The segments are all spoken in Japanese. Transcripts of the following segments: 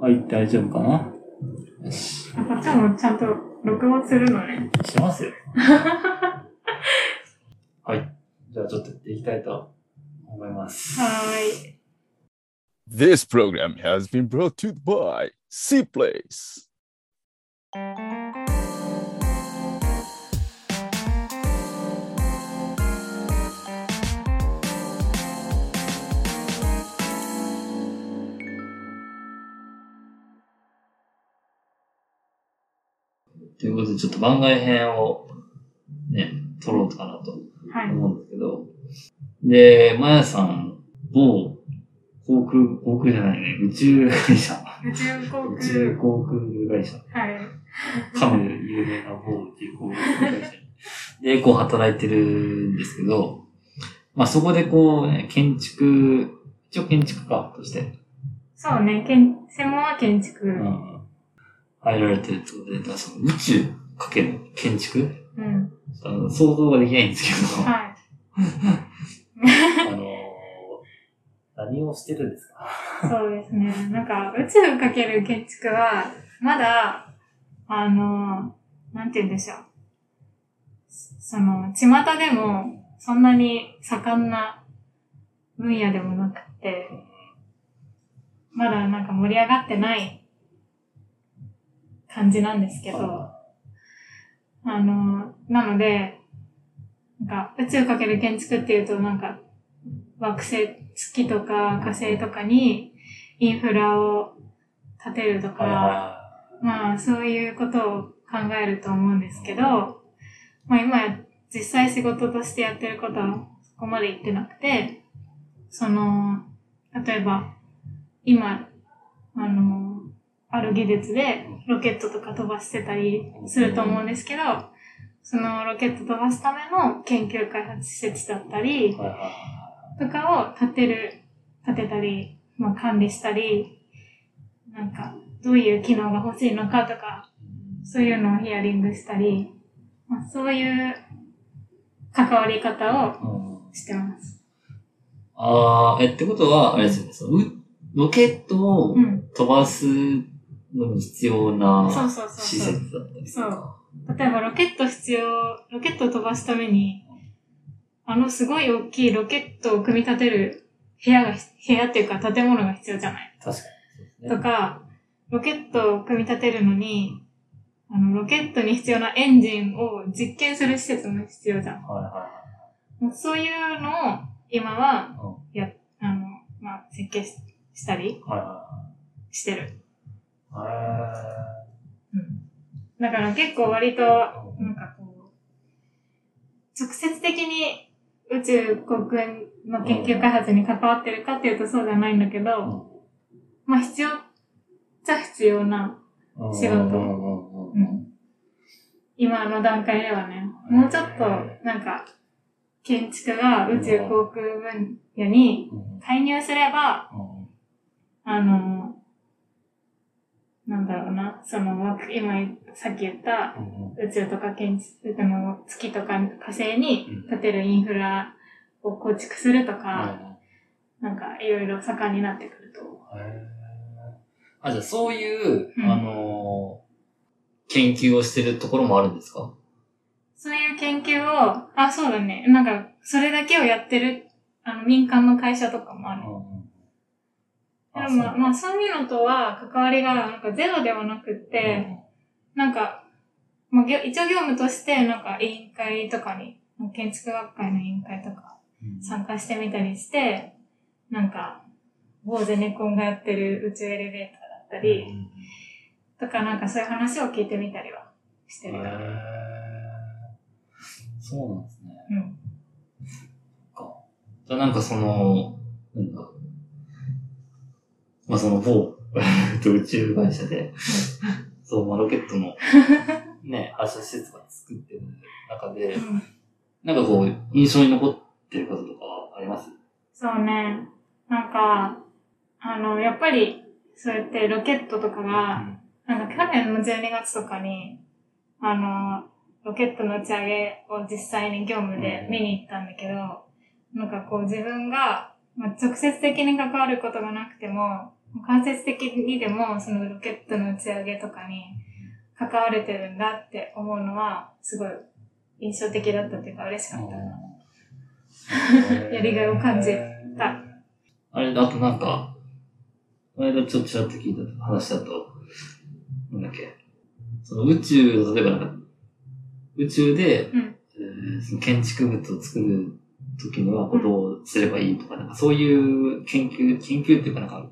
はい、大丈夫かな？よし。あこっちもちゃんと録音するのね。してますよ。はい。じゃあちょっとやっていきたいと思います。はーい。This program has been brought to you by C ことで、ちょっと番外編をね、撮ろうかなとはい。思うんですけど、で、まやさん、某航空、航空じゃないね、宇宙会社、宇宙航宇宙空。航空会社、はい。かの有名な某宇宙航空会社で、こう働いてるんですけど、まあそこでこうね、建築、一応建築家として、そうね、けん専門は建築。ううん。ん、入られてるってことで、だからその宇宙かける建築？あの想像ができないんですけど、はい。あの何をしてるんですか？そうですね。なんか、宇宙かける建築は、まだ、あの、なんて言うんでしょう。その、巷でも、そんなに盛んな分野でもなくて、まだなんか盛り上がってない感じなんですけど、あの、なので、なんか宇宙かける建築っていうとなんか惑星、月とか火星とかにインフラを建てるとか、はまあそういうことを考えると思うんですけど、まあ今実際仕事としてやってることはそこまで言ってなくて、その、例えば今、あの、ある技術でロケットとか飛ばしてたりすると思うんですけど、そのロケット飛ばすための研究開発施設だったりとかを建てる、建てたり、まあ管理したり、なんかどういう機能が欲しいのかとか、そういうのをヒアリングしたり、まあ、そういう関わり方をうんしてます。ああ、え、ってことは、あれですよね、そのうロケットをうん。飛ばすのに必要なそうそうそう施そう。設だったりとか。例えばロケット必要、ロケットを飛ばすために、あのすごい大きいロケットを組み立てる部屋が、部屋っていうか建物が必要じゃない？確かにね。とか、ロケットを組み立てるのに、あの、ロケットに必要なエンジンを実験する施設も必要じゃん。はいはもうそういうのを今は、いや、あの、まあ、設計ししたりはい。はしてる。いはい。うん。だから結構割と、なんかこう、直接的に宇宙航空の研究開発に関わってるかっていうとそうじゃないんだけど、まあ必要っちゃ必要なうん仕事うん今の段階ではね、もうちょっと、なんか、建築が宇宙航空分野にうん介入すれば、うん。あの、なんだろうな、その枠、今さっき言ったうん宇宙とか建築の月とか火星に建てるインフラを構築するとか、はなんかいろいろ盛んになってくると。あ、じゃあそういう、うん。あのー研究をしてるところもあるんですか？そういう研究を、あ、そうだね。なんか、それだけをやってる、あの、民間の会社とかもある。でもまあ、まあ、そういうのとは関わりが、なんかゼロではなくって、なんか、まあ、一応業務として、なんか委員会とかに、建築学会の委員会とか参加してみたりして、なんか、某ゼネコンがやってる宇宙エレベーターだったり、とかなんかそういう話を聞いてみたりはしてる。へーそうなんですね。うん。か。じゃあなんかその、なんだ、まあその某 宇宙会社で、そう、まあロケットのね、発射施設が作ってる中で、うん。なんかこう、印象に残ってることとかはあります？そうね。なんか、あの、やっぱり、そうやってロケットとかが、なんか去年の12月とかに、あの、ロケットの打ち上げを実際に業務で見に行ったんだけど、なんかこう自分が、まあ、直接的に関わることがなくても、間接的にでもそのロケットの打ち上げとかに関われてるんだって思うのは、すごい印象的だったっていうか嬉しかったな。やりがいを感じた。あれ、あとなんか、この間ちょっとちらっと聞いた話だと、なんだっけ、その宇宙の、例えばなんか、宇宙で、うんえーその建築物を作るときにはどうすればいいとか、なんかそういう研究、研究っていうかなんか、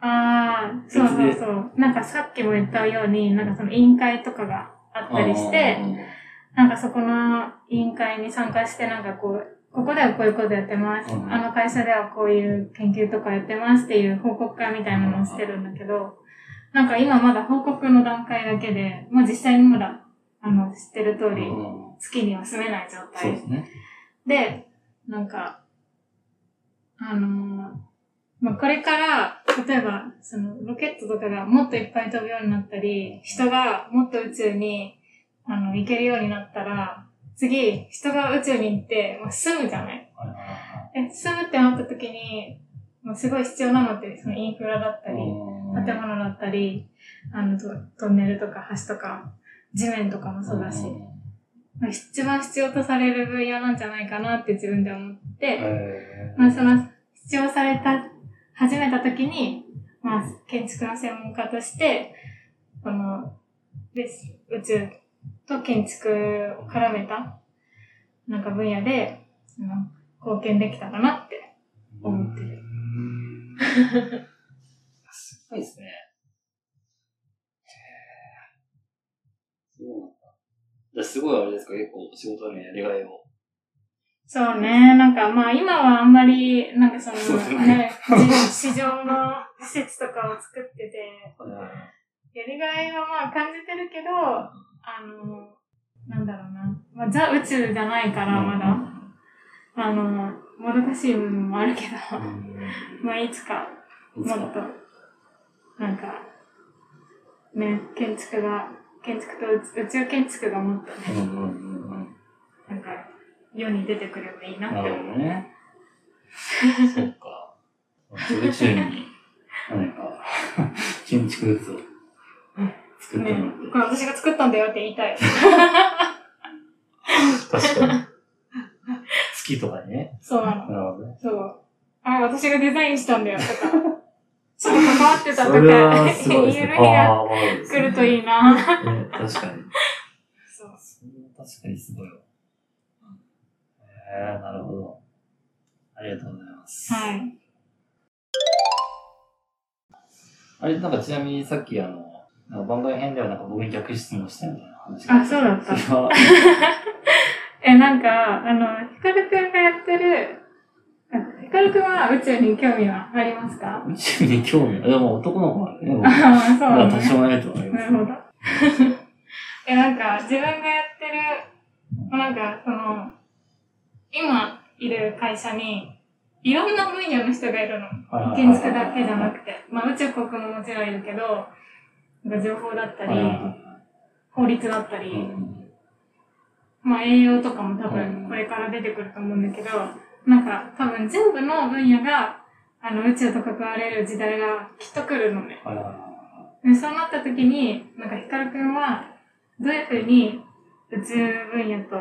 ああ、そうそうそう。なんかさっきも言ったように、なんかその委員会とかがあったりして、なんかそこの委員会に参加して、なんかこう、ここではこういうことやってます。うんあの会社ではこういう研究とかやってますっていう報告会みたいなのをしてるんだけど、なんか今まだ報告の段階だけで、まあ実際にまだ、あの、知ってる通り、うん。月には住めない状態。そうですね。で、なんか、あのーまあ、これから、例えば、その、ロケットとかがもっといっぱい飛ぶようになったり、人がもっと宇宙に、あの、行けるようになったら、次、人が宇宙に行って、まあ、住むじゃない？はいはいはい。で、住むってなった時に、もうすごい必要なのって、そのインフラだったり、うん。建物だったり、あの、トトンネルとか橋とか、地面とかもそうだし、まあ、一番必要とされる分野なんじゃないかなって自分で思って、えまあ、その必要された、始めた時に、まあ、建築の専門家として、この、です、宇宙と建築を絡めた、なんか分野で、あの貢献できたかなって。思ってる。すごいですね。そうなんだ。じゃすごいあれですか、結構仕事のやりがいを。そうね、なんかまあ今はあんまり、なんかそのねね、市場の施設とかを作ってて、やりがいはまあ感じてるけど、あの、なんだろうな。まあ、ザ宇宙じゃないから、まだ。あの、もどかしい部分もあるけど、まあ、いつか、もっと、なんか、ね、建築が、建築と宇宇宙建築がもっとね、うんうんうんうん。なんか、世に出てくればいいなってなる思う。ほどね。そうか。宇宙に何か 建築物を作ってねもらって。これ私が作ったんだよって言いたい。確かに。月とかにね。そうなの。なるほどね。そう。あれ、私がデザインしたんだよとか、ちょっと関わってたとか。言える日が来るといいな。ね、確かに。そう。それは確かにすごいわ。へえー、なるほど。ありがとうございます。はい。あれ、なんかちなみにさっきあの、なんか番外編ではなんか僕に逆質問したみたいな話があそうだった え、なんか、あの、ヒカルくんがやってる、あヒカルくんは宇宙に興味はありますか？宇宙に興味？あでも男の子なんでね。僕ああ、そうまあ多少ないとは思います。なるほど。え、なんか、自分がやってる、なんか、その、今いる会社に、いろんな分野の人がいるの。はい建築だけじゃなくて。まあ、宇宙国ももちろんいるけど、情報だったり法律だったり、うんまあ、栄養とかも多うん分これから出てくると思うんだけど、なんか多分全部の分野が、あの、宇宙と関われる時代がきっと来るのね。でそうなった時に、なんかヒカルくんは、どういうふうに宇宙分野と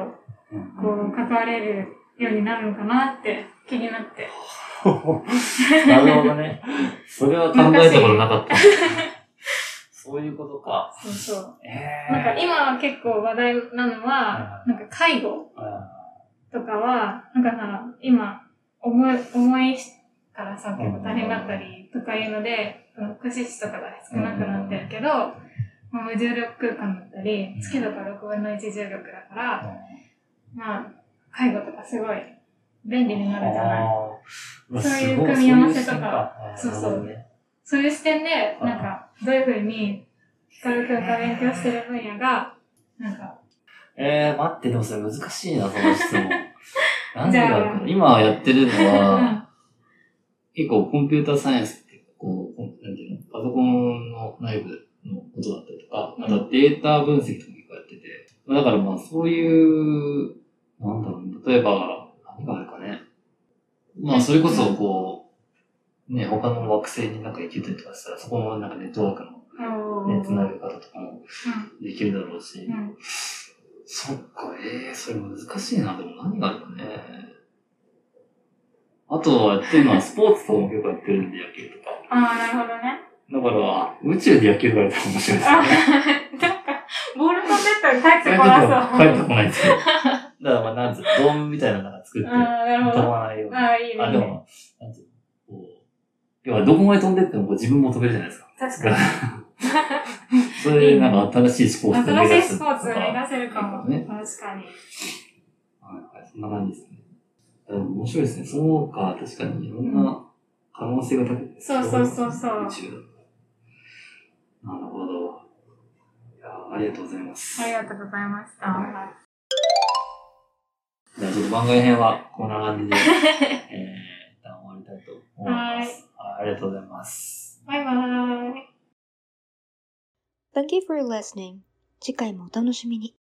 こう関われるようになるのかなって気になって。なるほどね。それは考えたことなかった。そういうことか。そうそう。えなんか今は結構話題なのは、なんか介護とかは、なんかさ、今、重い、重いからさ、結構大変だったりとかいうので、その福祉士とかが少なくなってるけど、まあ、無重力空間だったり、月とか6分の1重力だから、まあ、介護とかすごい便利になるじゃない。いそういう組み合わせとか。そうそうそう。いう視点で、なんか、どういうふうに、ヒカルくんが勉強してる分野が、なんか、えー、待って、でもそれ難しいな、その質問。なんでだろう今やってるのうは、ん。結構コンピューターサイエンスって、こう、なんていうの、パソコンの内部のことだったりとか、うんあとはデータ分析とか結構やってて、だからまあそういう、なんだろう、例えば、何があるかね。まあそれこそこう、ね、他の惑星になんか行けたりとかしたら、そこのなんかネットワークのね、つなげ方とかもできるだろうし。うん。うん。そっか、ええそれ難しいな。でも何があるかね。あとはやってるのは スポーツとかも結構やってるんで、野球とか。ああ、なるほどね。だから、宇宙で野球とかやったら面白いですあ、ね。なんか、ボール飛んでったら帰ってこなそう。こ帰ってこないですよ。だからまあ、なんつうの、ドームみたいなのが作って、ああ、なるほ飛ど。ばないように。ああ、いいね。あ、でも、なんつうの、こう、要はどこまで飛んでってもこう自分も飛べるじゃないですか。確かに。それでなんか新しいスポーツを目新しいスポーツ目指せるかも。ね。確かに。はい、そんな感じですね。面白いですね。そうか、確かにいろんな可能性が高い。そうそうそうそうなるほど。いやありがとうございます。ありがとうございました。はじゃあちょっと番外編はこんな感じで、えー、一旦終わりたいと思います。はい。ありがとうございます。い。バイバーイ。Thank you for listening. 次回もお楽しみに。